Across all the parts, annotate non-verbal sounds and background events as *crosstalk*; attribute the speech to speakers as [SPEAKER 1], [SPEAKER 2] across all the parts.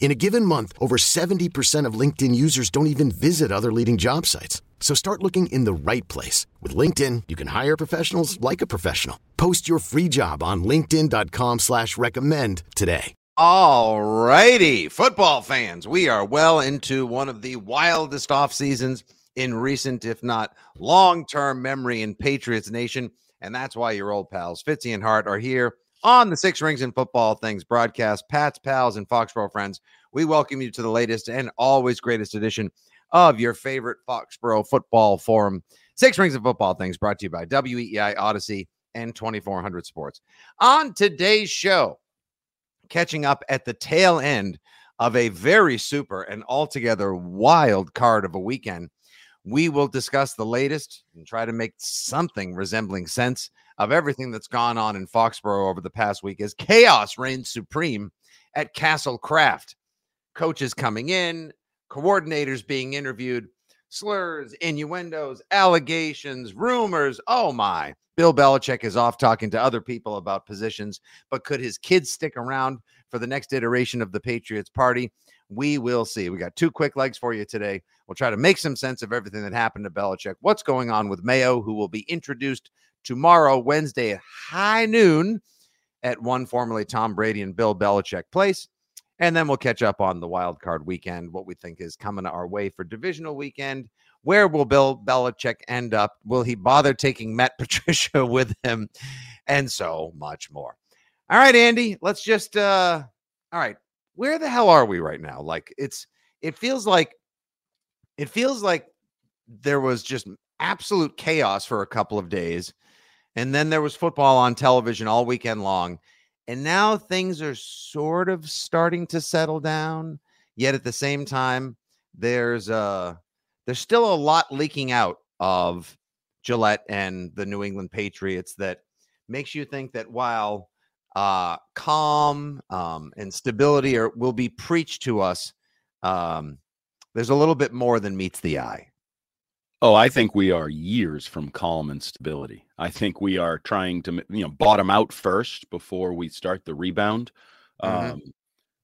[SPEAKER 1] In a given month, over 70% of LinkedIn users don't even visit other leading job sites. So start looking in the right place. With LinkedIn, you can hire professionals like a professional. Post your free job on linkedin.com slash recommend today.
[SPEAKER 2] All righty, football fans, we are well into one of the wildest off seasons in recent, if not long-term memory in Patriots Nation. And that's why your old pals, Fitzy and Hart, are here on the Six Rings and Football Things broadcast. Pat's pals and Foxborough friends, we welcome you to the latest and always greatest edition of your favorite Foxborough football forum. Six Rings and Football Things brought to you by WEEI Audacy and 2400 Sports. On today's show, catching up at the tail end of a very super and altogether wild card of a weekend. We will discuss the latest and try to make something resembling sense of everything that's gone on in Foxborough over the past week is chaos reigns supreme at Castle Kraft. Coaches coming in, coordinators being interviewed, slurs, innuendos, allegations, rumors. Oh my. Bill Belichick is off talking to other people about positions, but could his kids stick around for the next iteration of the Patriots party? We will see. We got two quick legs for you today. We'll try to make some sense of everything that happened to Belichick. What's going on with Mayo, who will be introduced tomorrow, Wednesday at high noon at one formerly Tom Brady and Bill Belichick place. And then we'll catch up on the wild card weekend, what we think is coming our way for divisional weekend. Where will Bill Belichick end up? Will he bother taking Matt *laughs* Patricia with him? And so much more. All right, Andy, let's just uh all right. Where the hell are we right now? Like it's it feels like it feels like there was just absolute chaos for a couple of days. And then there was football on television all weekend long. And now things are sort of starting to settle down. Yet at the same time, there's uh there's still a lot leaking out of Gillette and the New England Patriots that makes you think that while uh, calm um, and stability are, will be preached to us, um, there's a little bit more than meets the eye.
[SPEAKER 3] Oh, I think we are years from calm and stability. I think we are trying to, you know, bottom out first before we start the rebound. Mm-hmm. Um,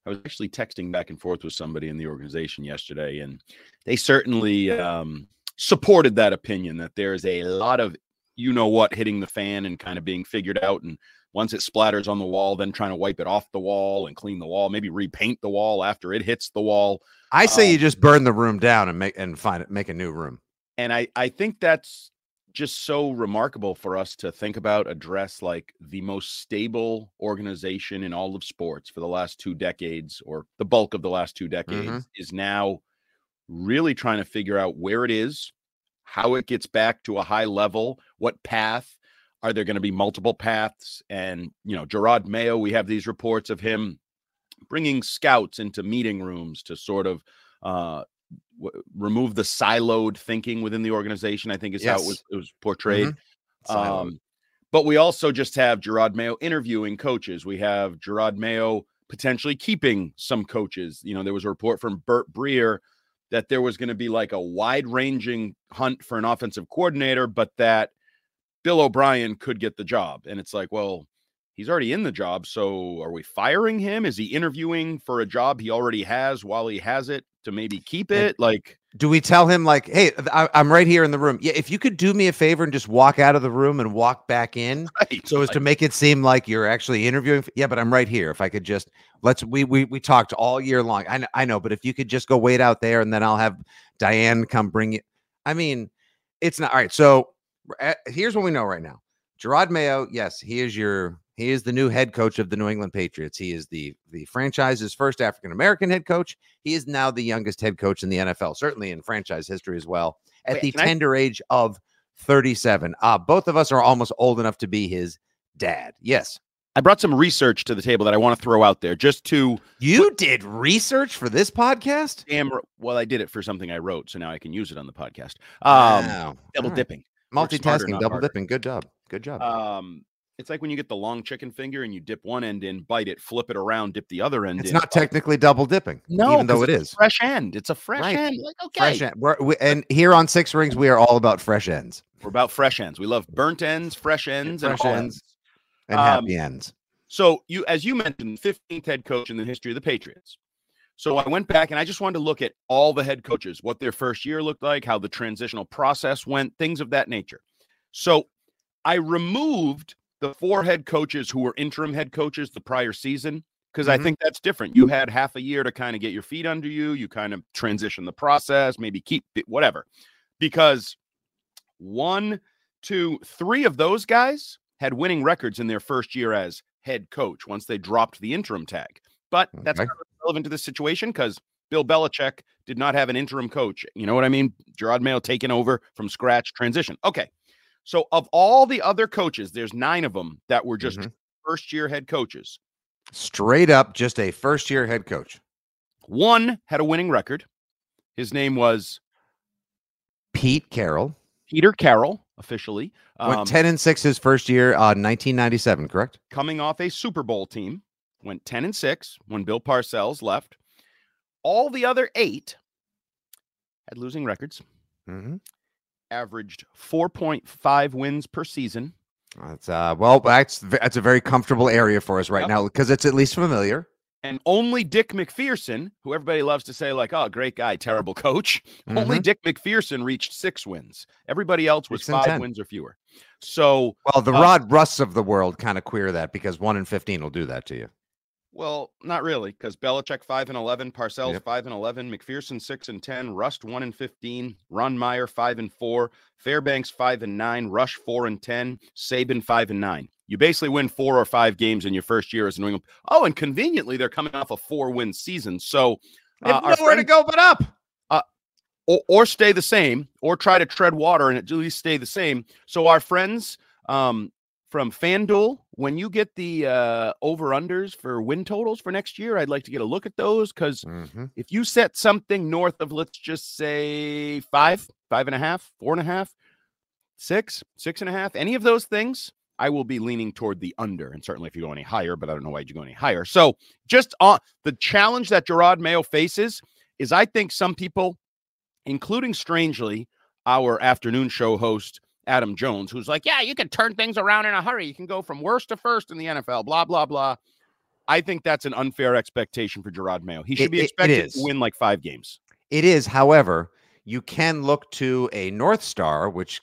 [SPEAKER 3] I was actually texting back and forth with somebody in the organization yesterday, and they certainly um, supported that opinion that there's a lot of you know what hitting the fan and kind of being figured out. And once it splatters on the wall, then trying to wipe it off the wall and clean the wall, maybe repaint the wall after it hits the wall.
[SPEAKER 2] I say um, you just burn the room down and make and find it, make a new room.
[SPEAKER 3] And I I think that's just so remarkable for us to think about address like the most stable organization in all of sports for the last two decades or the bulk of the last two decades mm-hmm. is now really trying to figure out where it is how it gets back to a high level what path are there going to be multiple paths and you know Jerod Mayo we have these reports of him bringing scouts into meeting rooms to sort of uh, w- remove the siloed thinking within the organization. I think is yes. how it was, it was portrayed. Mm-hmm. Um, but we also just have Jerod Mayo interviewing coaches. We have Jerod Mayo potentially keeping some coaches. You know, there was a report from Burt Breer that there was going to be like a wide ranging hunt for an offensive coordinator, but that Bill O'Brien could get the job. And it's like, well, he's already in the job. So are we firing him? Is he interviewing for a job he already has while he has it to maybe keep it? Like,
[SPEAKER 2] do we tell him, like, hey, I, am right here in the room? Yeah, if you could do me a favor and just walk out of the room and walk back in *laughs* right, so as to make it seem like you're actually interviewing. Yeah, but I'm right here. If I could just let's we we we talked all year long. I know, I know, but if you could just go wait out there and then I'll have Diane come bring you. I mean, it's not all right. So eh, here's what we know right now Jerod Mayo, yes, he is your he is the new head coach of the New England Patriots. He is the the franchise's first African American head coach. He is now the youngest head coach in the NFL, certainly in franchise history as well, at
[SPEAKER 3] Wait,
[SPEAKER 2] the
[SPEAKER 3] can I-
[SPEAKER 2] tender age of 37. Uh, both of us are almost old enough to be his dad. Yes.
[SPEAKER 3] I brought some research to the table that I want to throw out there just to
[SPEAKER 2] You did research for this podcast?
[SPEAKER 3] damn well, I did it for something I wrote, so now I can use it on the podcast. Um
[SPEAKER 2] Wow.
[SPEAKER 3] double
[SPEAKER 2] right.
[SPEAKER 3] dipping.
[SPEAKER 2] Multitasking, double
[SPEAKER 3] harder.
[SPEAKER 2] dipping. Good job. Good job.
[SPEAKER 3] Um it's like when you get the long chicken finger and you dip one end in, bite it, flip it around, dip the other end
[SPEAKER 2] it's
[SPEAKER 3] in.
[SPEAKER 2] not technically double dipping.
[SPEAKER 3] no,
[SPEAKER 2] even though it
[SPEAKER 3] it's a fresh end. It's a fresh
[SPEAKER 2] Right.
[SPEAKER 3] end. Like okay,
[SPEAKER 2] Fresh end. We're, we, and here on Six Rings, we are all about fresh ends.
[SPEAKER 3] we're about fresh ends. We love burnt ends, fresh ends, and
[SPEAKER 2] fresh
[SPEAKER 3] all
[SPEAKER 2] ends. and
[SPEAKER 3] Um,
[SPEAKER 2] happy ends.
[SPEAKER 3] So you, as you mentioned, 15th head coach in the history of the Patriots. So I went back and I just wanted to look at all the head coaches, what their first year looked like, how the transitional process went, things of that nature. So I removed the four head coaches who were interim head coaches the prior season because I
[SPEAKER 2] Mhm.
[SPEAKER 3] think that's different. You had half a year to kind of get your feet under you, you kind of transition the process, maybe keep it, whatever. Because one, two, three of those guys had winning records in their first year as head coach once they dropped the interim tag. But that's
[SPEAKER 2] Okay.
[SPEAKER 3] of relevant to this situation because Bill Belichick did not have an interim coach. You know what I mean? Jerod Mayo taking over from scratch transition. Okay. So of all the other coaches, there's nine of them that were just
[SPEAKER 2] Mhm.
[SPEAKER 3] first year head coaches.
[SPEAKER 2] Straight up, just a first year head coach.
[SPEAKER 3] One had a winning record. His name was
[SPEAKER 2] Pete Carroll
[SPEAKER 3] Peter Carroll, officially.
[SPEAKER 2] went
[SPEAKER 3] Um,
[SPEAKER 2] 10 and 6 his first year, uh, 1997, correct?
[SPEAKER 3] coming off a Super Bowl team, went 10 and 6 when Bill Parcells left. All the other eight had losing records,
[SPEAKER 2] Mm-hmm.
[SPEAKER 3] Averaged 4.5 wins per season.
[SPEAKER 2] That's uh, well, that's that's a very comfortable area for us right
[SPEAKER 3] Yep.
[SPEAKER 2] now because it's at least familiar.
[SPEAKER 3] And only Dick MacPherson, who everybody loves to say, like, oh, great guy, terrible coach. Only Dick MacPherson reached six wins. Everybody else was
[SPEAKER 2] Mm-hmm.
[SPEAKER 3] Five wins or fewer. So,
[SPEAKER 2] Well, the
[SPEAKER 3] Uh,
[SPEAKER 2] Rod Rust of the world kind of queer that because one in 15 will do that to you.
[SPEAKER 3] Well, not really, because Belichick five and eleven, Parcells
[SPEAKER 2] Yep.
[SPEAKER 3] five and eleven, MacPherson six and ten, Rust one and fifteen, Ron Meyer five and four, Fairbanks five and nine, Rush four and ten, Saban five and nine. You basically win four or five games in your first year as a New England. Oh, and conveniently, they're coming off a four-win season, so uh,
[SPEAKER 2] nowhere to go but up.
[SPEAKER 3] or, or stay the same, or try to tread water and at least stay the same. So our friends um, from FanDuel, when you get the uh, over unders for win totals for next year, I'd like to get a look at those because
[SPEAKER 2] Mhm.
[SPEAKER 3] if you set something north of let's just say five, five and a half, four and a half, six, six and a half, any of those things, I will be leaning toward the under. And certainly if you go any higher, but I don't know why you go any higher. So just on the challenge that Jerod Mayo faces is I think some people, including strangely, our afternoon show host, Adam Jones, who's like, Yeah, you can turn things around in a hurry. You can go from worst to first in the NFL, blah, blah, blah. I think that's an unfair expectation for Jerod Mayo. He should
[SPEAKER 2] It-
[SPEAKER 3] be expected to win like five games.
[SPEAKER 2] It is, however, you can look to a North Star, which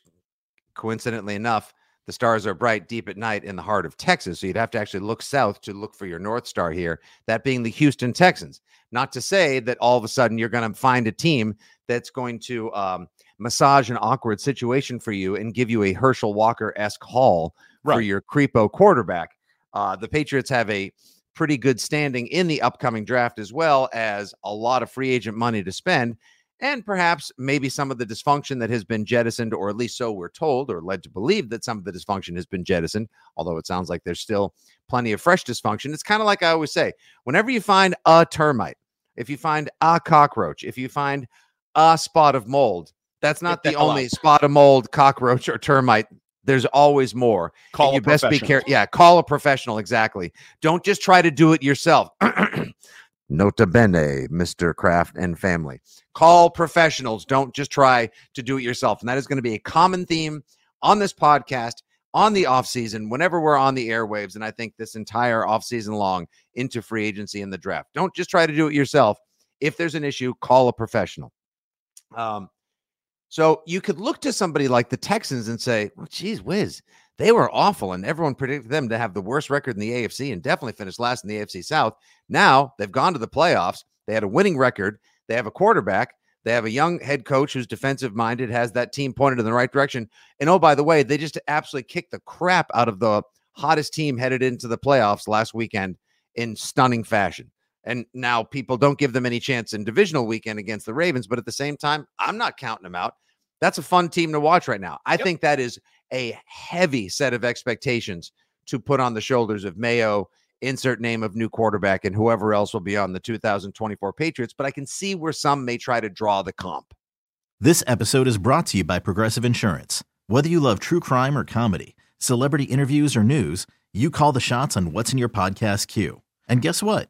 [SPEAKER 2] coincidentally enough, the stars are bright deep at night in the heart of Texas. So you'd have to actually look south to look for your North Star here, that being the Houston Texans. Not to say that all of a sudden you're going to find a team that's going to um, massage an awkward situation for you and give you a Herschel Walker esque haul for your creepo quarterback. Uh, the Patriots have a pretty good standing in the upcoming draft, as well as a lot of free agent money to spend, and perhaps maybe some of the dysfunction that has been jettisoned, or at least so we're told, or led to believe that some of the dysfunction has been jettisoned, although it sounds like there's still plenty of fresh dysfunction. It's kind of like I always say whenever you find a termite, if you find a cockroach, if you find a spot of mold, that's not
[SPEAKER 3] the
[SPEAKER 2] only
[SPEAKER 3] out.
[SPEAKER 2] spot of mold, cockroach, or termite. There's always more. And
[SPEAKER 3] Call
[SPEAKER 2] you
[SPEAKER 3] a
[SPEAKER 2] best be
[SPEAKER 3] professional.
[SPEAKER 2] careful. Yeah, call a professional. Exactly. Don't just try to do it yourself. *clears throat* Nota bene, Mr. Kraft and family. Call professionals. Don't just try to do it yourself. And that is going to be a common theme on this podcast on the off season whenever we're on the airwaves. And I think this entire off season long into free agency and the draft. Don't just try to do it yourself. If there's an issue, call a professional. Um, so you could look to somebody like the Texans and say, well, geez whiz, they were awful, and everyone predicted them to have the worst record in the AFC and definitely finish last in the AFC South. Now they've gone to the playoffs. They had a winning record. They have a quarterback They have a young head coach who's defensive minded, has that team pointed in the right direction. And oh, by the way, they just absolutely kicked the crap out of the hottest team headed into the playoffs last weekend in stunning fashion. And now people don't give them any chance in divisional weekend against the Ravens, but at the same time, I'm not counting them out. That's a fun team to watch right now. I yep. think that is a heavy set of expectations to put on the shoulders of Mayo, insert name of new quarterback, and whoever else will be on the 2024 Patriots. But I can see where some may try to draw the comp.
[SPEAKER 4] This episode is brought to you by Progressive Insurance. Whether you love true crime or comedy, celebrity interviews or news, you call the shots on what's in your podcast queue. And guess what?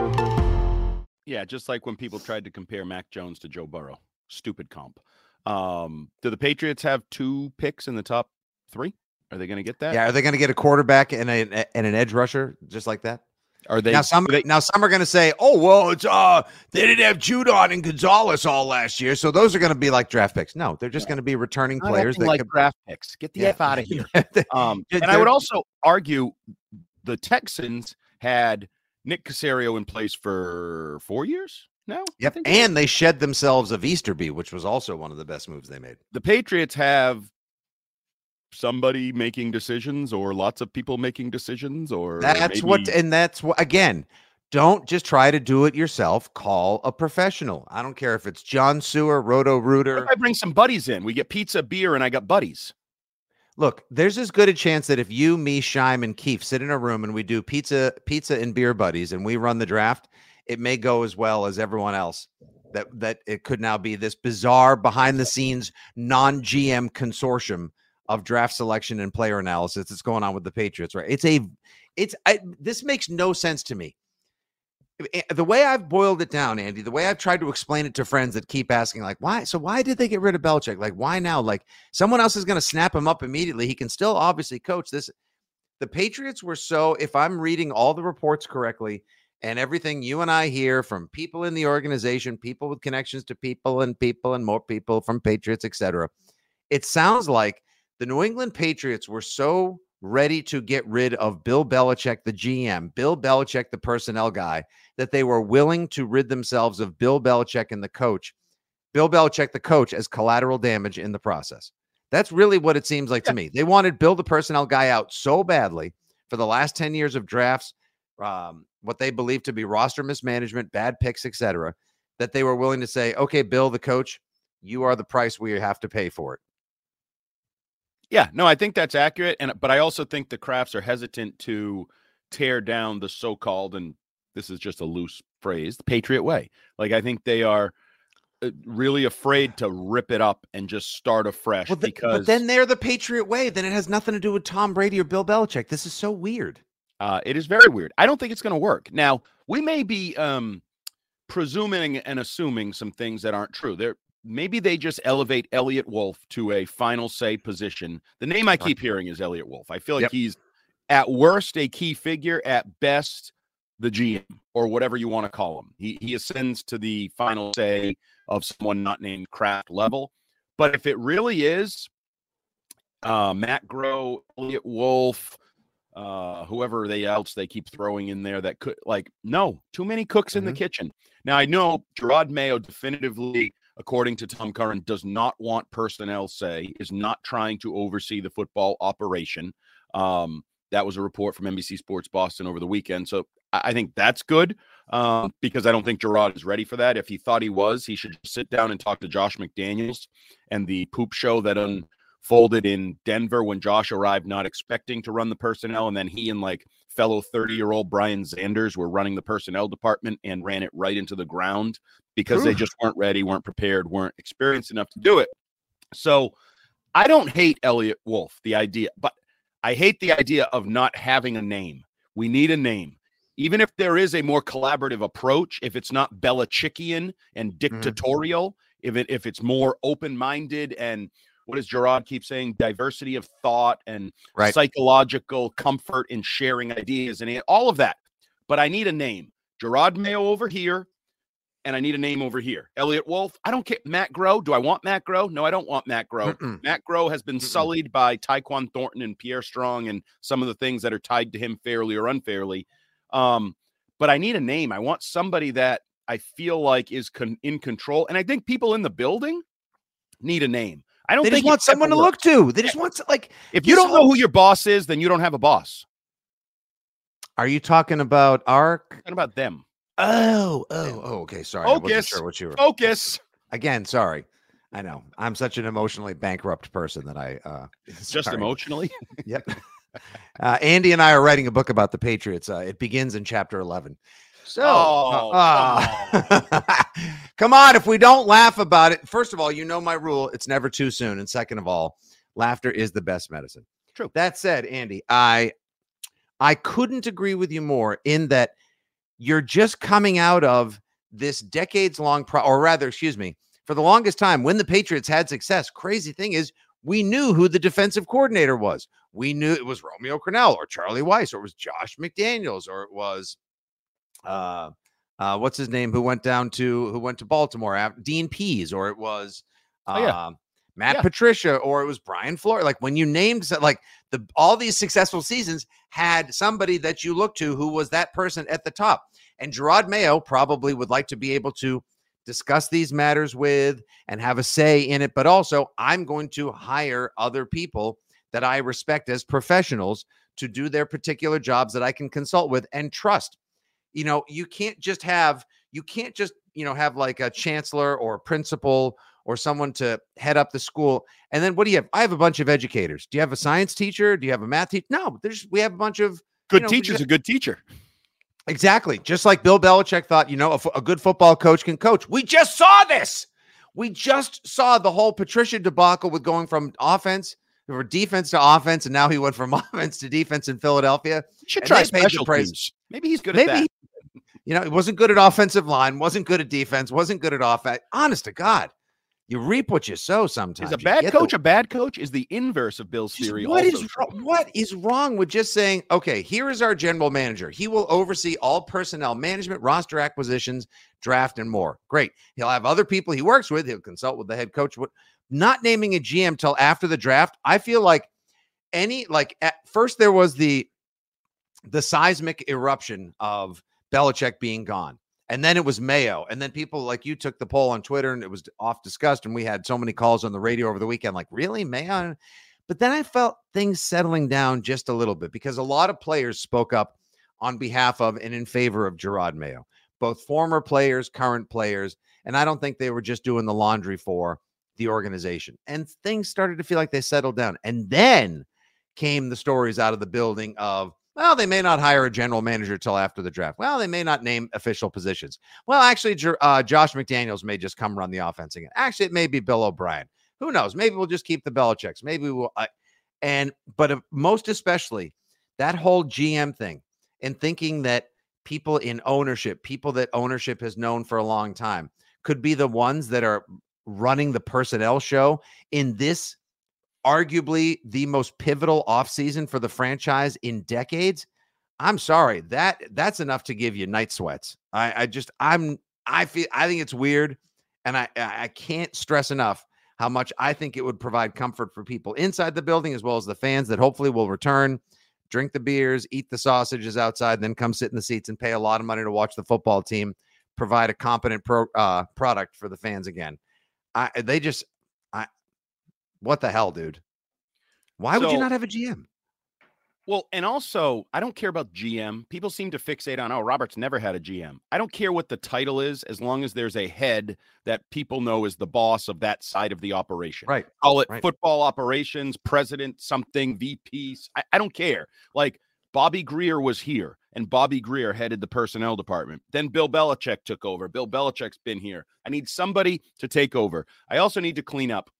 [SPEAKER 3] Yeah, just like when people tried to compare Mac Jones to Joe Burrow. Stupid comp. Um, do the Patriots have two picks in the top three? Are they going to get that?
[SPEAKER 2] Yeah, are they going to get a quarterback and a and an edge rusher just like that?
[SPEAKER 3] Are they
[SPEAKER 2] now? Some
[SPEAKER 3] they,
[SPEAKER 2] now some are going to say, "Oh, well, it's uh, they didn't have Judon and Gonzalez all last year, so those are going to be like draft picks." No, they're just going to be returning
[SPEAKER 3] Not
[SPEAKER 2] players that
[SPEAKER 3] like
[SPEAKER 2] could,
[SPEAKER 3] draft picks. Get the yeah. f out of here. *laughs* um, and I would also argue the Texans had Nick Caserio in place for four years now.
[SPEAKER 2] Yep. And they shed themselves of Easterby, which was also one of the best moves they made.
[SPEAKER 3] The Patriots have somebody making decisions or lots of people making decisions or
[SPEAKER 2] that's
[SPEAKER 3] maybe...
[SPEAKER 2] what and that's what again don't just try to do it yourself call a professional i don't care if it's john sewer roto rooter
[SPEAKER 3] i bring some buddies in we get pizza beer and i got buddies
[SPEAKER 2] look there's as good a chance that if you me Shime, and keith sit in a room and we do pizza pizza and beer buddies and we run the draft it may go as well as everyone else. That that it could now be this bizarre behind the scenes non GM consortium of draft selection and player analysis that's going on with the Patriots. Right? It's a it's I, this makes no sense to me. The way I've boiled it down, Andy, the way I've tried to explain it to friends that keep asking, like, why? So why did they get rid of Belichick? Like, why now? Like, someone else is going to snap him up immediately. He can still obviously coach this. the Patriots were so, if I'm reading all the reports correctly, and everything you and I hear from people in the organization, people with connections to people and people and more people from Patriots, etc. It sounds like the New England Patriots were so ready to get rid of Bill Belichick, the GM, Bill Belichick, the personnel guy, that they were willing to rid themselves of Bill Belichick and the coach, Bill Belichick, the coach, as collateral damage in the process. That's really what it seems like yeah. to me. They wanted Bill, the personnel guy, out so badly for the last 10 years of drafts, um, what they believe to be roster mismanagement, bad picks, etc., that they were willing to say, okay, Bill, the coach, you are the price we have to pay for it.
[SPEAKER 3] Yeah, no, I think that's accurate, and but I also think the Krafts are hesitant to tear down the so-called, and this is just a loose phrase, the Patriot way. Like I think they are uh, really afraid to rip it up and just start afresh well, the, because.
[SPEAKER 2] But then they're the Patriot way. Then it has nothing to do with Tom Brady or Bill Belichick. This is so weird.
[SPEAKER 3] Uh, it is very weird. I don't think it's going to work. Now we may be um, presuming and assuming some things that aren't true. There, maybe they just elevate Eliot Wolf to a final say position. The name I keep hearing is Eliot Wolf. I feel like yep. he's at worst a key figure, at best the GM or whatever you want to call him. He he ascends to the final say of someone not named Kraft level. But if it really is uh, Matt Groh, Eliot Wolf, uh, whoever they else they keep throwing in there that could like no too many cooks mm-hmm. in the mm-hmm. kitchen. Now I know Jerod Mayo definitively according to Tom Curran, does not want personnel say, is not trying to oversee the football operation. Um, that was a report from NBC Sports Boston over the weekend. So I think that's good um, because I don't think Jerod is ready for that. If he thought he was, he should sit down and talk to Josh McDaniels and the poop show that unfolded in Denver when Josh arrived, not expecting to run the personnel. And then he and like fellow 30 year old Brian Xanders were running the personnel department and ran it right into the ground because they just weren't ready, weren't prepared, weren't experienced enough to do it. So I don't hate Eliot Wolf, the idea, but I hate the idea of not having a name. We need a name. Even if there is a more collaborative approach, if it's not Belichickian and mm-hmm. dictatorial, mm-hmm. if it if it's more open-minded and what does Jerod keep saying? Diversity of thought and right. psychological comfort in sharing ideas and all of that. But I need a name. Jerod Mayo over here, and I need a name over here. Eliot Wolf. I don't care. Matt Groh. Do I want Matt Groh? No, I don't want Matt Groh. Mm-mm. Matt Groh has been Mm-mm. sullied by Tyquan Thornton and Pierre Strong and some of the things that are tied to him fairly or unfairly. Um, but I need a name. I want somebody that I feel like is con- in control. And I think people in the building need a name. I don't
[SPEAKER 2] they
[SPEAKER 3] think
[SPEAKER 2] just want someone to look to. They just want to, like
[SPEAKER 3] if you don't know who your boss is, then you don't have a boss.
[SPEAKER 2] Are you talking about Ark?
[SPEAKER 3] Talking about them.
[SPEAKER 2] Oh, oh, oh. Okay, sorry.
[SPEAKER 3] Focus.
[SPEAKER 2] sure what you
[SPEAKER 3] were. Focus. *laughs*
[SPEAKER 2] Again, sorry. I know I'm such an emotionally bankrupt person that I uh *laughs*
[SPEAKER 3] just emotionally.
[SPEAKER 2] yep. *laughs* Uh, Andy and I are writing a book about the Patriots. Uh, it begins in chapter 11. So, oh, uh, *laughs* come on. If we don't laugh about it, first of all, you know my rule it's never too soon. And second of all, laughter is the best medicine.
[SPEAKER 3] True.
[SPEAKER 2] That said, Andy, I I couldn't agree with you more in that you're just coming out of this decades long pro or rather, excuse me, for the longest time when the Patriots had success, crazy thing is we knew who the defensive coordinator was. We knew it was Romeo Crennel or Charlie Weis or it was Josh McDaniels or it was uh, uh, what's his name who went down to who went to Baltimore, Dean Pees, or it was uh, oh, yeah. Um, Matt yeah. Patricia, or it was Brian Flores. Like when you named like the all these successful seasons had somebody that you looked to who was that person at the top. And Jerod Mayo probably would like to be able to discuss these matters with and have a say in it. But also, I'm going to hire other people that I respect as professionals to do their particular jobs that I can consult with and trust you know, you can't just have you can't just, you know, have like a chancellor or a principal or someone to head up the school. And then what do you have? I have a bunch of educators. Do you have a science teacher? Do you have a math teacher? No, there's we have a bunch of
[SPEAKER 3] good
[SPEAKER 2] you know,
[SPEAKER 3] teachers. a good teacher.
[SPEAKER 2] Exactly. Just like Bill Belichick thought, you know, a, a good football coach can coach. We just saw this. We just saw the whole Patricia debacle with going from offense or defense to offense, and now he went from *laughs* offense to defense in Philadelphia.
[SPEAKER 3] You should try special teams. Maybe he's good Maybe at that.
[SPEAKER 2] You know, he wasn't good at offensive line, wasn't good at defense, wasn't good at offense. Honest to God, you reap what you sow sometimes.
[SPEAKER 3] Is a bad coach
[SPEAKER 2] the-
[SPEAKER 3] a bad coach? Is the inverse of Bill's
[SPEAKER 2] Just
[SPEAKER 3] theory
[SPEAKER 2] what is what is wrong with just saying, okay, here is our general manager. He will oversee all personnel management, roster acquisitions, draft, and more. Great. He'll have other people he works with. He'll consult with the head coach. What not naming a GM till after the draft? I feel like any like at first there was the the seismic eruption of Belichick being gone. And then it was Mayo. And then people like you took the poll on Twitter and it was off discussed. And we had so many calls on the radio over the weekend, like, really, Mayo? But then I felt things settling down just a little bit because a lot of players spoke up on behalf of and in favor of Jerod Mayo, both former players, current players. And I don't think they were just doing the laundry for the organization. And things started to feel like they settled down. And then came the stories out of the building of, well, they may not hire a general manager till after the draft. Well, they may not name official positions. Well, actually, uh, Josh McDaniels may just come run the offense again. Actually, it may be Bill O'Brien. Who knows? Maybe we'll just keep the Belichick's. Maybe we'll. Uh, and but most especially that whole GM thing and thinking that people in ownership, people that ownership has known for a long time, could be the ones that are running the personnel show in this arguably the most pivotal offseason for the franchise in decades. I'm sorry. That that's enough to give you night sweats. I, I just I'm I feel I think it's weird. And I I can't stress enough how much I think it would provide comfort for people inside the building as well as the fans that hopefully will return, drink the beers, eat the sausages outside, then come sit in the seats and pay a lot of money to watch the football team provide a competent pro, uh, product for the fans again. I they just what the hell, dude? Why would you not have a GM?
[SPEAKER 3] Well, and also, I don't care about GM. People seem to fixate on, oh, Robert's never had a GM. I don't care what the title is as long as there's a head that people know is the boss of that side of the operation.
[SPEAKER 2] Right.
[SPEAKER 3] Call it
[SPEAKER 2] Right.
[SPEAKER 3] football operations, president, something, VP. I, I don't care. Like Bobby Grier was here and Bobby Grier headed the personnel department. Then Bill Belichick took over. Bill Belichick's been here. I need somebody to take over. I also need to clean up.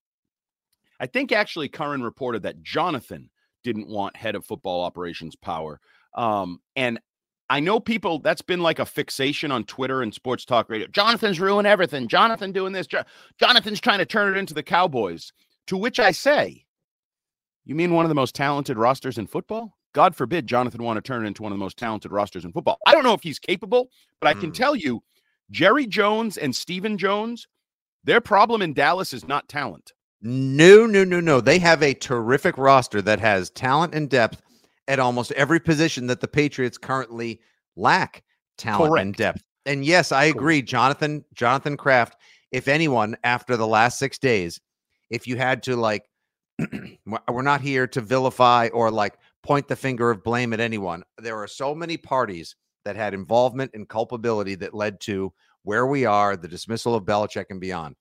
[SPEAKER 3] I think actually Curran reported that Jonathan didn't want head of football operations power. Um, and I know people that's been like a fixation on Twitter and sports talk radio. Jonathan's ruined everything. Jonathan doing this. Jo- Jonathan's trying to turn it into the Cowboys. To which I say, you mean one of the most talented rosters in football? God forbid Jonathan want to turn it into one of the most talented rosters in football. I don't know if he's capable, but I can
[SPEAKER 2] Mm.
[SPEAKER 3] tell you, Jerry Jones and Stephen Jones, their problem in Dallas is not talent.
[SPEAKER 2] No, no, no, no. They have a terrific roster that has talent and depth at almost every position that the Patriots currently lack talent and depth. And yes, I agree, Jonathan, Jonathan Kraft, if anyone after the last 6 days, if you had to like *clears throat* we're we're not here to vilify or like point the finger of blame at anyone. There are so many parties that had involvement and culpability that led to where we are, the dismissal of Belichick and beyond.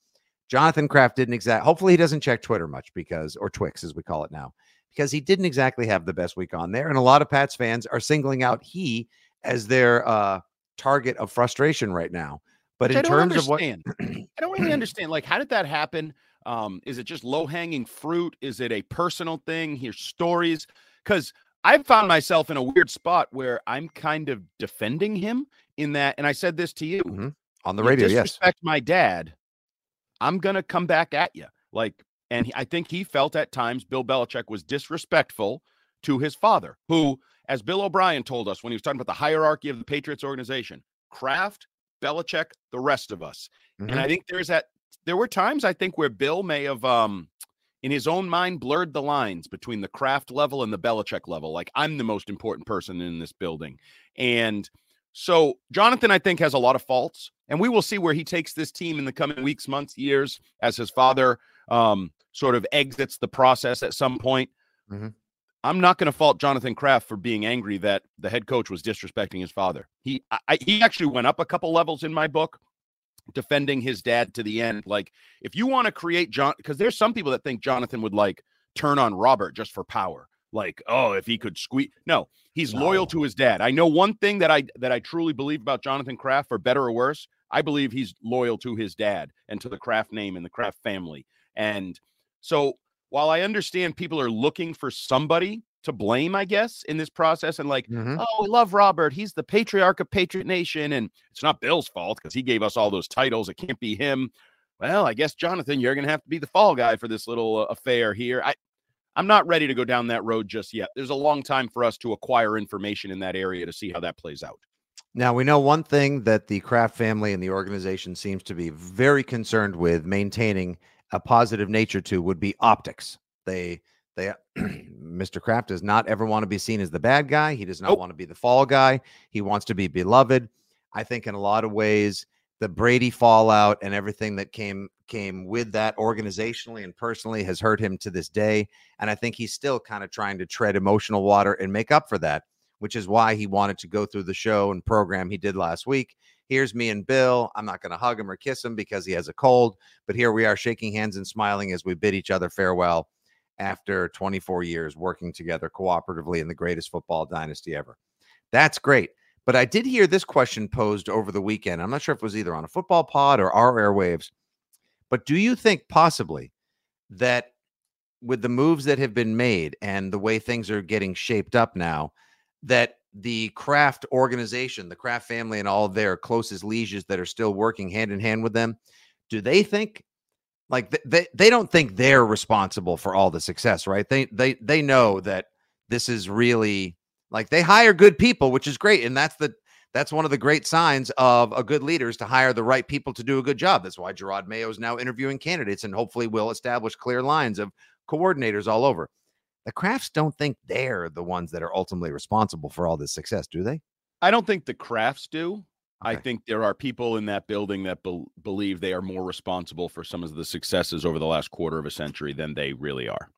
[SPEAKER 2] Jonathan Kraft didn't exact. Hopefully, he doesn't check Twitter much because, or Twix as we call it now, because he didn't exactly have the best week on there. And a lot of Pats fans are singling out he as their uh, target of frustration right now. But
[SPEAKER 3] Which
[SPEAKER 2] in terms of what.
[SPEAKER 3] I don't really *clears throat* understand. Like, how did that happen? Um, is it just low hanging fruit? Is it a personal thing? Here's stories. Because I've found myself in a weird spot where I'm kind of defending him in that. And I said this to you
[SPEAKER 2] Mhm. on the
[SPEAKER 3] you
[SPEAKER 2] radio, yes,
[SPEAKER 3] disrespect my dad, I'm gonna come back at you. Like, and he, I think he felt at times Bill Belichick was disrespectful to his father, who, as Bill O'Brien told us when he was talking about the hierarchy of the Patriots organization, Kraft, Belichick, the rest of us.
[SPEAKER 2] Mhm.
[SPEAKER 3] And I think there's that. There were times I think where Bill may have, um, in his own mind, blurred the lines between the Kraft level and the Belichick level. Like I'm the most important person in this building, and so Jonathan, I think, has a lot of faults, and we will see where he takes this team in the coming weeks, months, years, as his father um, sort of exits the process at some point.
[SPEAKER 2] Mhm.
[SPEAKER 3] I'm not going to fault Jonathan Kraft for being angry that the head coach was disrespecting his father. He I- he actually went up a couple levels in my book, defending his dad to the end. Like if you want to create John, because there's some people that think Jonathan would like turn on Robert just for power. Like, oh, if he could squeeze. No, he's loyal to his dad. I know one thing that I that I truly believe about Jonathan Kraft, for better or worse. I believe he's loyal to his dad and to the Kraft name and the Kraft family. And so while I understand people are looking for somebody to blame, I guess, in this process, and like,
[SPEAKER 2] Mhm.
[SPEAKER 3] oh, we love Robert. He's the patriarch of Patriot Nation. And it's not Bill's fault because he gave us all those titles. It can't be him. well, I guess Jonathan, you're going to have to be the fall guy for this little uh, affair here. I, I'm not ready to go down that road just yet. There's a long time for us to acquire information in that area to see how that plays out.
[SPEAKER 2] Now, we know one thing that the Kraft family and the organization seems to be very concerned with maintaining a positive nature to would be optics. They they *clears throat* Mr. Kraft does not ever want to be seen as the bad guy. He does not
[SPEAKER 3] Nope.
[SPEAKER 2] want to be the fall guy. He wants to be beloved. I think in a lot of ways the Brady fallout and everything that came came with that organizationally and personally has hurt him to this day and I think he's still kind of trying to tread emotional water and make up for that, which is why he wanted to go through the show and program he did last week. Here's me and Bill. I'm not going to hug him or kiss him because he has a cold, but here we are shaking hands and smiling as we bid each other farewell after 24 years working together cooperatively in the greatest football dynasty ever. That's great. But I did hear this question posed over the weekend. I'm not sure if it was either on a football pod or our airwaves. But do you think possibly that with the moves that have been made and the way things are getting shaped up now, that the Kraft organization, the Kraft family, and all their closest lieges that are still working hand in hand with them, do they think like th- they they don't think they're responsible for all the success, right? They they they know that this is really like they hire good people, which is great, and that's the that's one of the great signs of a good leader is to hire the right people to do a good job. That's why Jerod Mayo is now interviewing candidates and hopefully will establish clear lines of coordinators all over. The Krafts don't think they're the ones that are ultimately responsible for all this success, do they?
[SPEAKER 3] I don't think the Krafts do. I think there are people in that building that bel believe they are more responsible for some of the successes over the last quarter of a century than they really are.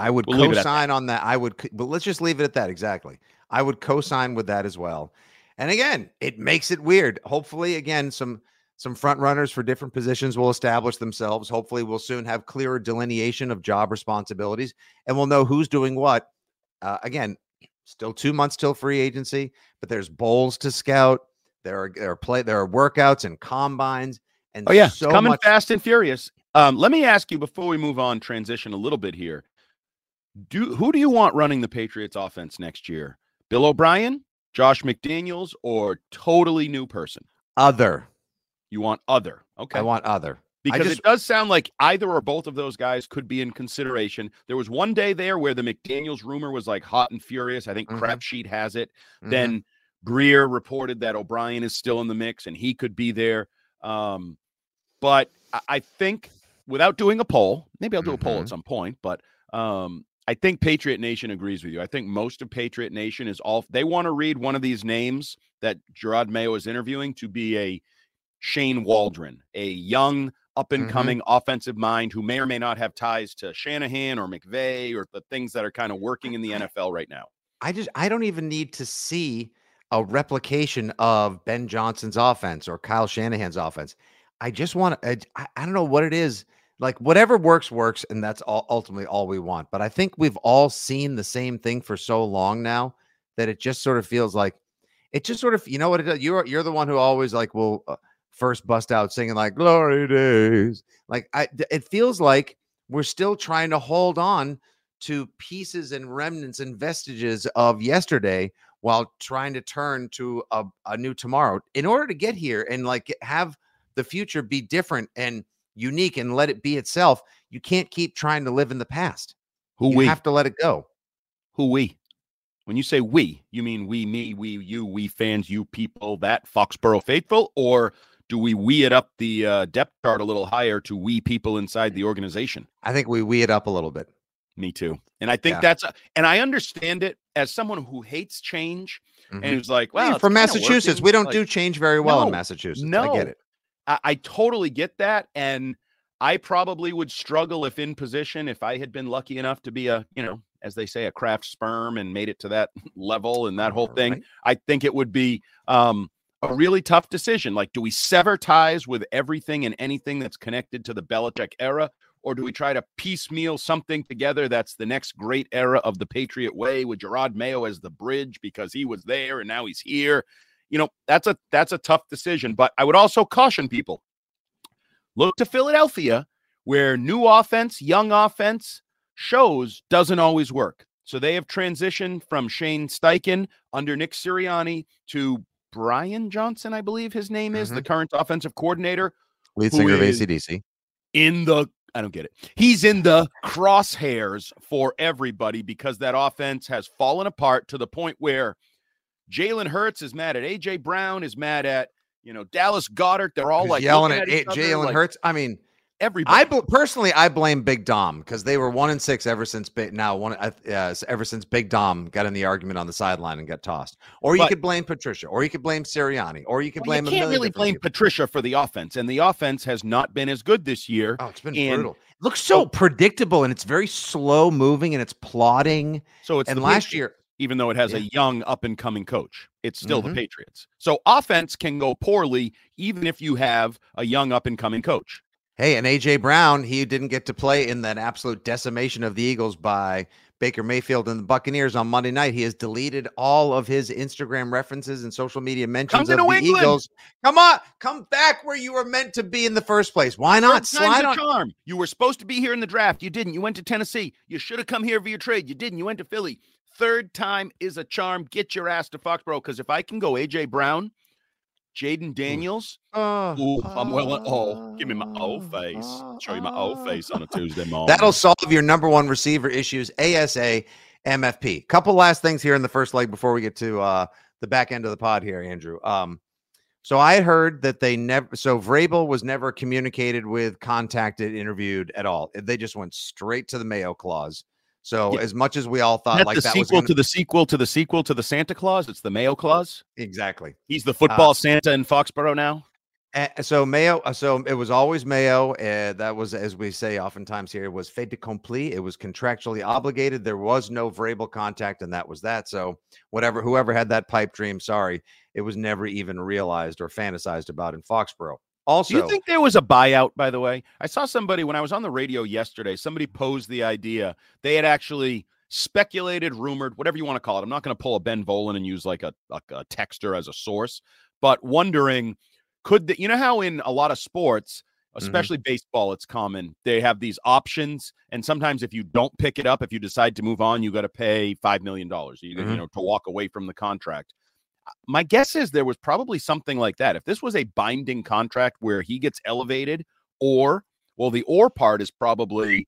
[SPEAKER 2] I would
[SPEAKER 3] We'll leave it at
[SPEAKER 2] co-sign on that. I would, but let's just leave it at that. Exactly. I would co-sign with that as well. And again, it makes it weird. Hopefully, again, some some front runners for different positions will establish themselves. Hopefully, we'll soon have clearer delineation of job responsibilities, and we'll know who's doing what. Uh, again, still two months till free agency, but there's bowls to scout. There are there are play there are workouts and combines, and
[SPEAKER 3] Oh yeah,
[SPEAKER 2] so
[SPEAKER 3] coming
[SPEAKER 2] much.
[SPEAKER 3] fast and furious. Um, let me ask you before we move on, transition a little bit here. Do who do you want running the Patriots offense next year? Bill O'Brien, Josh McDaniels, or totally new person?
[SPEAKER 2] Other,
[SPEAKER 3] You want other. Okay.
[SPEAKER 2] I want other.
[SPEAKER 3] because
[SPEAKER 2] just-
[SPEAKER 3] it does sound like either or both of those guys could be in consideration. There was one day there where the McDaniels rumor was like hot and furious. I think
[SPEAKER 2] Mhm.
[SPEAKER 3] Crap Sheet has it.
[SPEAKER 2] Mhm.
[SPEAKER 3] Then Greer reported that O'Brien is still in the mix and he could be there. Um, but I, I think without doing a poll, maybe I'll do a poll at some point, but um, I think Patriot Nation agrees with you. I think most of Patriot Nation is all they want to read one of these names that Jerod Mayo is interviewing to be a Shane Waldron, a young mm-hmm. up and coming offensive mind who may or may not have ties to Shanahan or McVay or the things that are kind of working in the NFL right now.
[SPEAKER 2] I just I don't even need to see a replication of Ben Johnson's offense or Kyle Shanahan's offense. I just want to I, I don't know what it is. Like whatever works works and that's all ultimately all we want. But I think we've all seen the same thing for so long now that it just sort of feels like it just sort of you know what it does? You're you're the one who always like will uh, first bust out singing like glory days. Like I it feels like we're still trying to hold on to pieces and remnants and vestiges of yesterday while trying to turn to a, a new tomorrow in order to get here and like have the future be different and unique and let it be itself you can't keep trying to live in the past
[SPEAKER 3] Who
[SPEAKER 2] you
[SPEAKER 3] we?
[SPEAKER 2] have to let it go
[SPEAKER 3] Who we? When you say we, you mean we, me, we, you, we fans, you people, that Foxborough faithful, or do we we it up the uh, depth chart a little higher to we people inside the organization?
[SPEAKER 2] i think we we it up a little bit
[SPEAKER 3] Me too. And I think
[SPEAKER 2] Yeah.
[SPEAKER 3] that's, and I understand it as someone who hates change
[SPEAKER 2] Mhm.
[SPEAKER 3] and who's like,
[SPEAKER 2] Well,
[SPEAKER 3] well,
[SPEAKER 2] from massachusetts
[SPEAKER 3] working,"
[SPEAKER 2] we don't
[SPEAKER 3] like,
[SPEAKER 2] do change very well in Massachusetts.
[SPEAKER 3] no, i
[SPEAKER 2] get it
[SPEAKER 3] I, I totally get that. And I probably would struggle if in position, if I had been lucky enough to be a, you know, as they say, a Kraft sperm and made it to that *laughs* level and that whole thing.
[SPEAKER 2] Alright.
[SPEAKER 3] I think it would be um, a really tough decision. Like, do we sever ties with everything and anything that's connected to the Belichick era? Or do we try to piecemeal something together that's the next great era of the Patriot way with Jerod Mayo as the bridge because he was there and now he's here? You know, that's a that's a tough decision. But I would also caution people look to Philadelphia, where new offense, young offense shows doesn't always work. So they have transitioned from Shane Steichen under Nick Sirianni to Brian Johnson, I believe his name is, the mm-hmm. current offensive coordinator,
[SPEAKER 2] Lead singer of ACDC.
[SPEAKER 3] in the I don't get it. He's in the crosshairs for everybody because that offense has fallen apart to the point where Jalen Hurts is mad at AJ Brown, is mad at you know Dallas Goedert. They're all
[SPEAKER 2] Who's
[SPEAKER 3] like
[SPEAKER 2] yelling at,
[SPEAKER 3] each
[SPEAKER 2] A-
[SPEAKER 3] other,
[SPEAKER 2] Jalen
[SPEAKER 3] like,
[SPEAKER 2] Hurts. I mean,
[SPEAKER 3] Everybody.
[SPEAKER 2] I bl- personally I blame Big Dom because they were one and six ever since Big now one uh, uh, ever since Big Dom got in the argument on the sideline and got tossed. Or you
[SPEAKER 3] But-
[SPEAKER 2] could blame Patricia, or you could blame Sirianni, or you could
[SPEAKER 3] Well,
[SPEAKER 2] blame.
[SPEAKER 3] you can't really blame
[SPEAKER 2] people.
[SPEAKER 3] Patricia for the offense, and the offense has not been as good this year.
[SPEAKER 2] Oh, it's been
[SPEAKER 3] and-
[SPEAKER 2] brutal. It looks so predictable and it's very slow moving and it's plodding.
[SPEAKER 3] So it's
[SPEAKER 2] and last year,
[SPEAKER 3] even though it has a young up and coming coach, it's still
[SPEAKER 2] Mhm.
[SPEAKER 3] the Patriots. So offense can go poorly even if you have a young up and coming coach.
[SPEAKER 2] Hey, and AJ Brown, he didn't get to play in that absolute decimation of the Eagles by Baker Mayfield and the Buccaneers on Monday night. He has deleted all of his Instagram references and social media mentions of the
[SPEAKER 3] England.
[SPEAKER 2] Eagles. Come on, come back where you were meant to be in the first place. Why not slide on?
[SPEAKER 3] charm. You were supposed to be here in the draft. You didn't. You went to Tennessee. You should have come here via trade. You didn't. You went to Philly. Third time is a charm. Get your ass to Foxborough. Because if I can go AJ Brown, Jayden Daniels,
[SPEAKER 2] Oh,
[SPEAKER 3] ooh, I'm well. Uh, oh, give me my old ah, face. Ah, Show you my old face on a Tuesday *laughs* morning.
[SPEAKER 2] That'll solve your number one receiver issues, ASA, MFP. Couple last things here in the first leg before we get to uh, the back end of the pod here, Andrew. Um, so I heard that they never, so Vrabel was never communicated with, contacted, interviewed at all. They just went straight to the Mayo clause. So
[SPEAKER 3] Yeah.
[SPEAKER 2] as much as we all thought
[SPEAKER 3] That's
[SPEAKER 2] like
[SPEAKER 3] the
[SPEAKER 2] that was
[SPEAKER 3] sequel
[SPEAKER 2] gonna,
[SPEAKER 3] to the sequel to the sequel to the Santa Claus. It's the Mayo Claus.
[SPEAKER 2] exactly.
[SPEAKER 3] He's the football Santa in Foxborough now.
[SPEAKER 2] Uh, so Mayo, uh, so it was always Mayo. Uh, that was, as we say oftentimes here, was fait accompli. It was contractually obligated. There was no Vrabel contact, and that was that. So whatever, whoever had that pipe dream, sorry, it was never even realized or fantasized about in Foxborough. Also,
[SPEAKER 3] Do you think there was a buyout, by the way? I saw somebody when I was on the radio yesterday, somebody posed the idea. They had actually speculated, rumored, whatever you want to call it. I'm not going to pull a Ben Volin and use like a, like a texter as a source, but wondering could the, you know how in a lot of sports, especially baseball, it's common they have these options, and sometimes if you don't pick it up, if you decide to move on, you got to pay five million dollars. You,
[SPEAKER 2] Mhm.
[SPEAKER 3] you know to walk away from the contract. My guess is there was probably something like that. If this was a binding contract where he gets elevated, or well, the or part is probably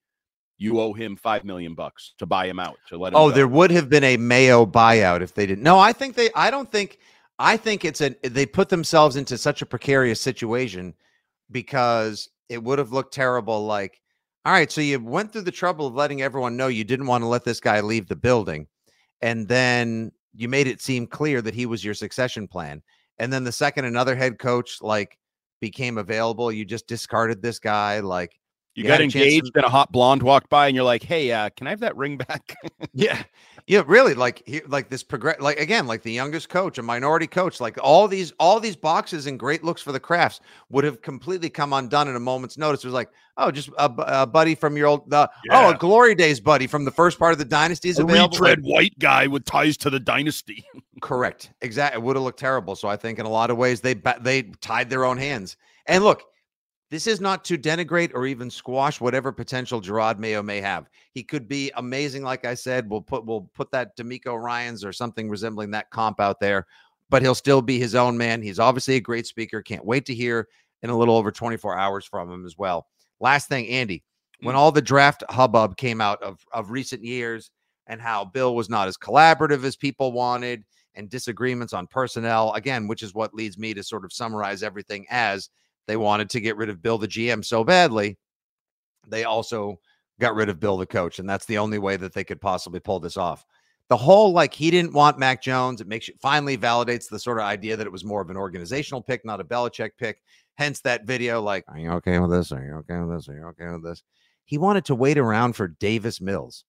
[SPEAKER 3] you owe him five million bucks to buy him out to let him.
[SPEAKER 2] Oh,
[SPEAKER 3] go.
[SPEAKER 2] there would have been a Mayo buyout if they didn't. No, I think they. I don't think. I think it's a. They put themselves into such a precarious situation because it would have looked terrible. Like, all right, so you went through the trouble of letting everyone know you didn't want to let this guy leave the building, and then you made it seem clear that he was your succession plan. And then the second another head coach like became available, you just discarded this guy. Like,
[SPEAKER 3] you
[SPEAKER 2] you
[SPEAKER 3] got
[SPEAKER 2] chance to-
[SPEAKER 3] engaged, and a hot blonde walked by, and you're like, "Hey, uh, can I have that ring back?"
[SPEAKER 2] Yeah. Yeah, really like he like this progress like again like the youngest coach, a minority coach, like all these all these boxes and great looks for the Krafts would have completely come undone in a moment's notice. It was like, oh, just a, a buddy from your old the oh, a glory days buddy from the first part of the dynasty is
[SPEAKER 3] a
[SPEAKER 2] available.
[SPEAKER 3] retread white guy with ties to the dynasty. *laughs*
[SPEAKER 2] Correct. Exactly. It would have looked terrible. So I think in a lot of ways they they tied their own hands. And look, this is not to denigrate or even squash whatever potential Jerod Mayo may have. He could be amazing, like I said. We'll put we'll put that DeMeco Ryans or something resembling that comp out there, but he'll still be his own man. He's obviously a great speaker. Can't wait to hear in a little over 24 hours from him as well. Last thing, Andy, when mm. all the draft hubbub came out of of recent years and how Bill was not as collaborative as people wanted and disagreements on personnel again, which is what leads me to sort of summarize everything as they wanted to get rid of Bill the GM so badly. They also got rid of Bill the coach, and that's the only way that they could possibly pull this off. The whole like he didn't want Mac Jones, it makes you finally validates the sort of idea that it was more of an organizational pick, not a Belichick pick. Hence that video, like, are you okay with this? Are you okay with this? Are you okay with this? He wanted to wait around for Davis Mills.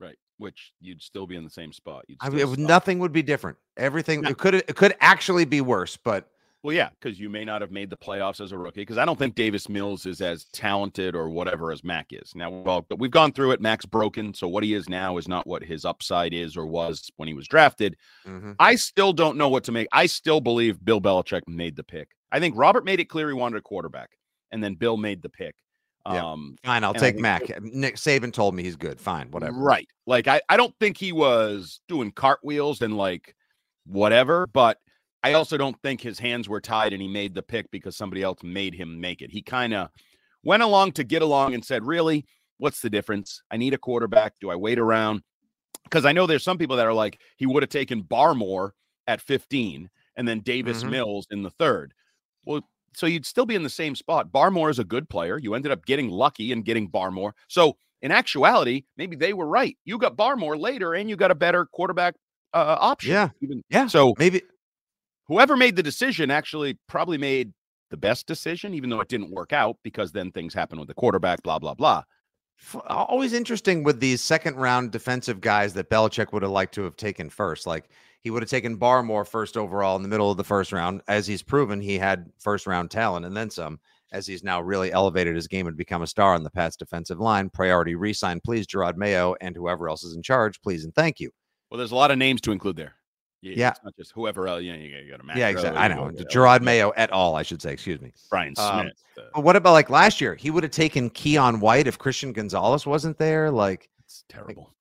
[SPEAKER 3] right. Which you'd still be in the same spot. You'd
[SPEAKER 2] I mean, it would-
[SPEAKER 3] suck.
[SPEAKER 2] nothing would be different. Everything
[SPEAKER 3] No.
[SPEAKER 2] it could it could actually be worse, but
[SPEAKER 3] Well, yeah, because you may not have made the playoffs as a rookie. Because I don't think Davis Mills is as talented or whatever as Mac is. Now, well, but we've gone through it. Mac's broken, so what he is now is not what his upside is or was when he was drafted.
[SPEAKER 2] mhm.
[SPEAKER 3] I still don't know what to make. I still believe Bill Belichick made the pick. I think Robert made it clear he wanted a quarterback, and then Bill made the pick.
[SPEAKER 2] Yeah.
[SPEAKER 3] Um,
[SPEAKER 2] fine. I'll take Mac. Nick Saban told me he's good. Fine, whatever.
[SPEAKER 3] Right. Like I, I don't think he was doing cartwheels and like whatever, but I also don't think his hands were tied and he made the pick because somebody else made him make it. He kind of went along to get along and said, Really, what's the difference? I need a quarterback. Do I wait around? Because I know there's some people that are like, he would have taken Barmore at 15 and then Davis
[SPEAKER 2] Mhm.
[SPEAKER 3] Mills in the third. Well, so you'd still be in the same spot. Barmore is a good player. You ended up getting lucky and getting Barmore. So in actuality, maybe they were right. You got Barmore later and you got a better quarterback uh, option.
[SPEAKER 2] Yeah.
[SPEAKER 3] Even,
[SPEAKER 2] Yeah.
[SPEAKER 3] So
[SPEAKER 2] Maybe
[SPEAKER 3] whoever made the decision actually probably made the best decision, even though it didn't work out because then things happen with the quarterback, blah, blah, blah.
[SPEAKER 2] always interesting with these second round defensive guys that Belichick would have liked to have taken first. Like he would have taken Barmore first overall in the middle of the first round. As he's proven, he had first round talent and then some. As he's now really elevated his game and become a star on the Pats defensive line. Priority resign, please, Jerod Mayo, and whoever else is in charge, please and thank you.
[SPEAKER 3] Well, there's a lot of names to include there.
[SPEAKER 2] Yeah.
[SPEAKER 3] It's not just whoever else. You, know, you got to Matt
[SPEAKER 2] yeah, exactly. I know.
[SPEAKER 3] uh,
[SPEAKER 2] Jerod
[SPEAKER 3] yeah,
[SPEAKER 2] Mayo et al. I should say. Excuse me.
[SPEAKER 3] Brian
[SPEAKER 2] Um,
[SPEAKER 3] Smith. uh,
[SPEAKER 2] But what about like last year? He would have taken Keion White if Christian Gonzalez wasn't there. Like
[SPEAKER 3] it's terrible.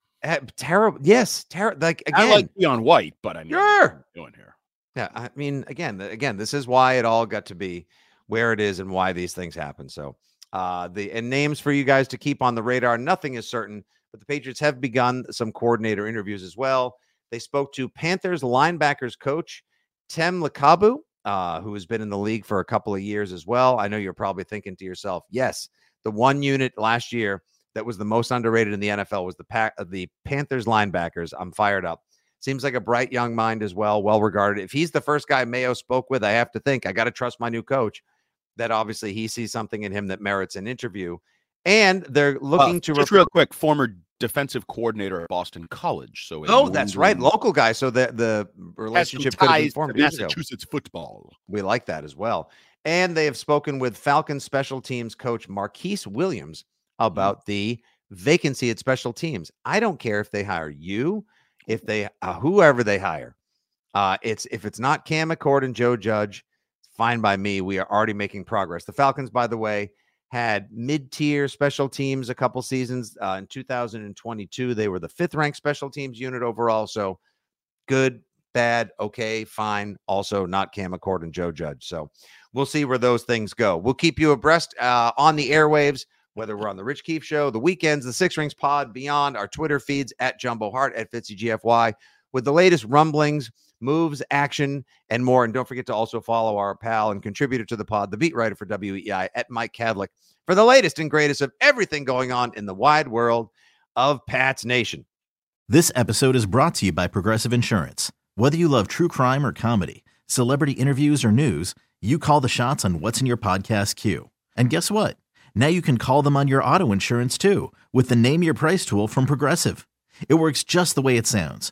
[SPEAKER 2] terrible. Yes, terrible. Like again,
[SPEAKER 3] I like Keion White, but I mean,
[SPEAKER 2] Sure.
[SPEAKER 3] doing here.
[SPEAKER 2] Yeah, I mean, again, again, this is why it all got to be where it is and why these things happen. So, uh, the and names for you guys to keep on the radar. Nothing is certain, but the Patriots have begun some coordinator interviews as well. They spoke to Panthers linebackers coach Tem Lukabu, uh, who has been in the league for a couple of years as well. I know you're probably thinking to yourself, yes, the one unit last year that was the most underrated in the NFL was the pack of the Panthers linebackers. I'm fired up. Seems like a bright young mind as well, well regarded. If he's the first guy Mayo spoke with, I have to think I got to trust my new coach. That obviously he sees something in him that merits an interview, and they're looking
[SPEAKER 3] Uh,
[SPEAKER 2] to
[SPEAKER 3] just
[SPEAKER 2] recruit-
[SPEAKER 3] real quick, former defensive coordinator at Boston College. So
[SPEAKER 2] Oh, that's right, local guy. So the the relationship could have been formed.
[SPEAKER 3] Massachusetts football.
[SPEAKER 2] We like that as well. And they have spoken with Falcons special teams coach Marquice Williams about the vacancy at special teams. I don't care if they hire you, if they uh, whoever they hire. Uh, it's if it's not Cam Achord and Joe Judge, fine by me. We are already making progress. The Falcons, by the way, had mid-tier special teams a couple seasons. Uh, in 2022, they were the fifth-ranked special teams unit overall. So good, bad, okay, fine. Also, not Cam Achord and Joe Judge. So we'll see where those things go. We'll keep you abreast uh, on the airwaves, whether we're on the Rich Keefe Show, the weekends, the Six Rings Pod, beyond our Twitter feeds at Jumbo Hart at Fitzy GFY with the latest rumblings, moves, action, and more. And don't forget to also follow our pal and contributor to the pod, the beat writer for WEEI at Mike Kadlick, for the latest and greatest of everything going on in the wide world of Pat's Nation.
[SPEAKER 4] This episode is brought to you by Progressive Insurance. Whether you love true crime or comedy, celebrity interviews or news, you call the shots on what's in your podcast queue. And guess what? Now you can call them on your auto insurance too with the Name Your Price tool from Progressive. It works just the way it sounds.